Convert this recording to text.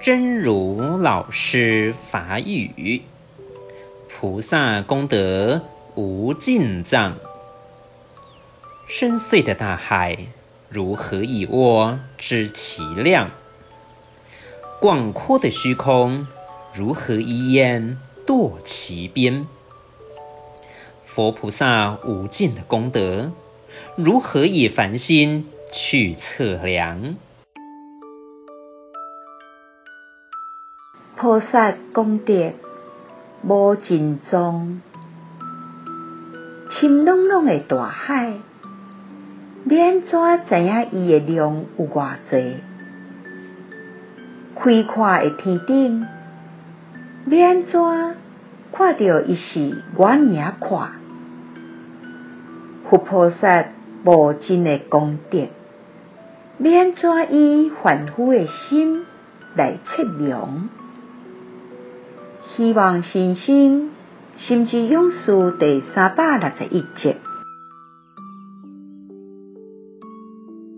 真如老师法语，菩萨功德无尽藏。深邃的大海，如何以握知其量？广阔的虚空，如何以眼度其边？佛菩萨无尽的功德，如何以凡心去测量？菩萨功德无尽藏，深隆隆的大海，要安怎知影伊的量有偌济？开阔的天顶，要安怎看到伊是偌尔啊宽？佛菩萨无尽的功德，要安怎以凡夫的心来测量？希望新生甚至勇士第三百六十一集。